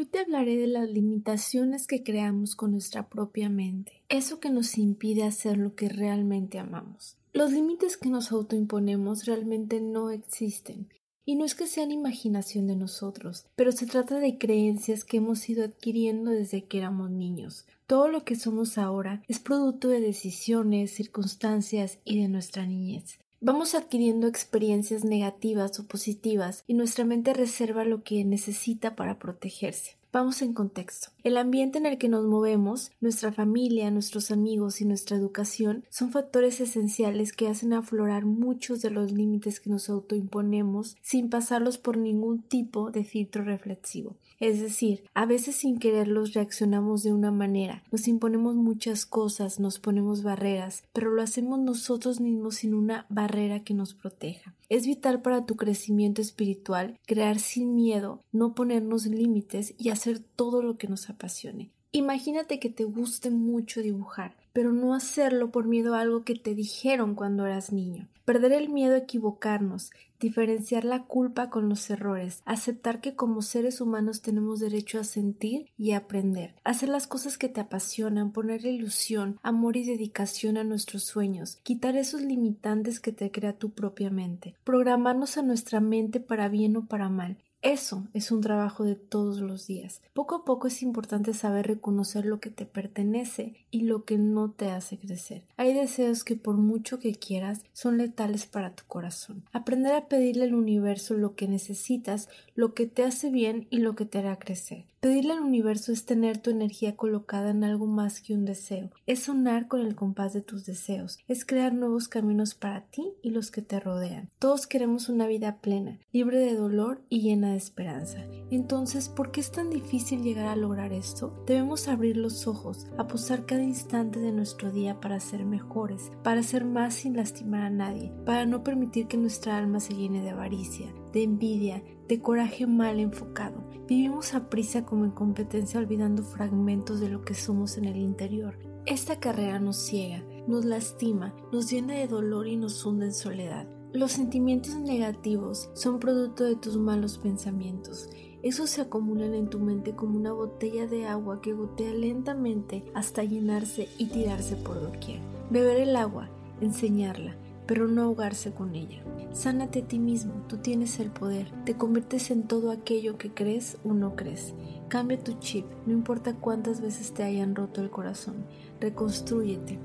Hoy te hablaré de las limitaciones que creamos con nuestra propia mente, eso que nos impide hacer lo que realmente amamos. Los límites que nos autoimponemos realmente no existen, y no es que sean imaginación de nosotros, pero se trata de creencias que hemos ido adquiriendo desde que éramos niños. Todo lo que somos ahora es producto de decisiones, circunstancias y de nuestra niñez. Vamos adquiriendo experiencias negativas o positivas y nuestra mente reserva lo que necesita para protegerse. Vamos en contexto. El ambiente en el que nos movemos, nuestra familia, nuestros amigos y nuestra educación son factores esenciales que hacen aflorar muchos de los límites que nos autoimponemos sin pasarlos por ningún tipo de filtro reflexivo. Es decir, a veces sin quererlos reaccionamos de una manera, nos imponemos muchas cosas, nos ponemos barreras, pero lo hacemos nosotros mismos sin una barrera que nos proteja. Es vital para tu crecimiento espiritual crear sin miedo, no ponernos límites y hacer todo lo que nos apasione. Imagínate que te guste mucho dibujar, pero no hacerlo por miedo a algo que te dijeron cuando eras niño. Perder el miedo a equivocarnos, diferenciar la culpa con los errores, aceptar que como seres humanos tenemos derecho a sentir y aprender, hacer las cosas que te apasionan, poner ilusión, amor y dedicación a nuestros sueños, quitar esos limitantes que te crea tu propia mente, programarnos a nuestra mente para bien o para mal eso es un trabajo de todos los días. Poco a poco es importante saber reconocer lo que te pertenece y lo que no te hace crecer. Hay deseos que por mucho que quieras son letales para tu corazón. Aprender a pedirle al universo lo que necesitas, lo que te hace bien y lo que te hará crecer. Pedirle al universo es tener tu energía colocada en algo más que un deseo, es sonar con el compás de tus deseos, es crear nuevos caminos para ti y los que te rodean. Todos queremos una vida plena, libre de dolor y llena de esperanza. Entonces, ¿por qué es tan difícil llegar a lograr esto? Debemos abrir los ojos, apostar cada instante de nuestro día para ser mejores, para ser más sin lastimar a nadie, para no permitir que nuestra alma se llene de avaricia, de envidia, de coraje mal enfocado. Vivimos a prisa como en competencia olvidando fragmentos de lo que somos en el interior. Esta carrera nos ciega, nos lastima, nos llena de dolor y nos hunde en soledad. Los sentimientos negativos son producto de tus malos pensamientos. Esos se acumulan en tu mente como una botella de agua que gotea lentamente hasta llenarse y tirarse por doquier. Beber el agua, enseñarla, pero no ahogarse con ella. Sánate a ti mismo, tú tienes el poder, te conviertes en todo aquello que crees o no crees. Cambia tu chip, no importa cuántas veces te hayan roto el corazón, reconstrúyete.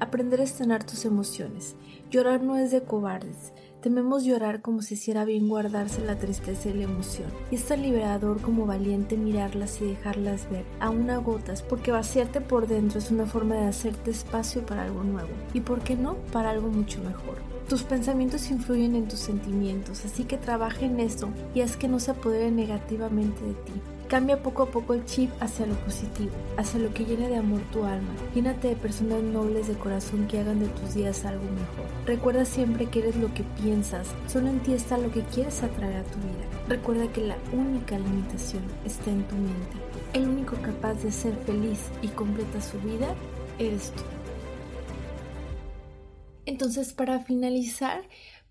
Aprender a estrenar tus emociones. Llorar no es de cobardes, Tememos llorar como si hiciera bien guardarse la tristeza y la emoción. Y es tan liberador como valiente mirarlas y dejarlas ver, aún a gotas, porque vaciarte por dentro es una forma de hacerte espacio para algo nuevo. Y por qué no, para algo mucho mejor. Tus pensamientos influyen en tus sentimientos, así que trabaja en eso y haz que no se apodere negativamente de ti. Cambia poco a poco el chip hacia lo positivo, hacia lo que llene de amor tu alma. Llénate de personas nobles de corazón que hagan de tus días algo mejor. Recuerda siempre que eres lo que piensas, solo en ti está lo que quieres atraer a tu vida. Recuerda que la única limitación está en tu mente. El único capaz de ser feliz y completa su vida eres tú. Entonces, para finalizar,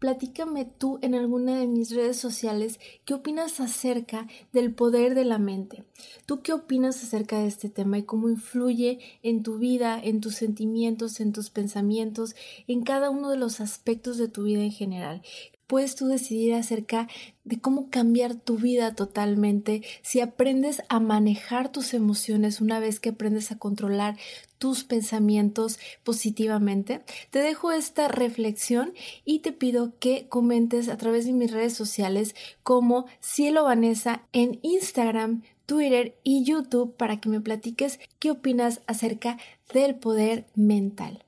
platícame tú en alguna de mis redes sociales qué opinas acerca del poder de la mente. ¿Tú qué opinas acerca de este tema y cómo influye en tu vida, en tus sentimientos, en tus pensamientos, en cada uno de los aspectos de tu vida en general? Puedes tú decidir acerca de cómo cambiar tu vida totalmente si aprendes a manejar tus emociones una vez que aprendes a controlar tus pensamientos positivamente. Te dejo esta reflexión y te pido que comentes a través de mis redes sociales como Cielo Vanessa en Instagram, Twitter y YouTube para que me platiques qué opinas acerca del poder mental.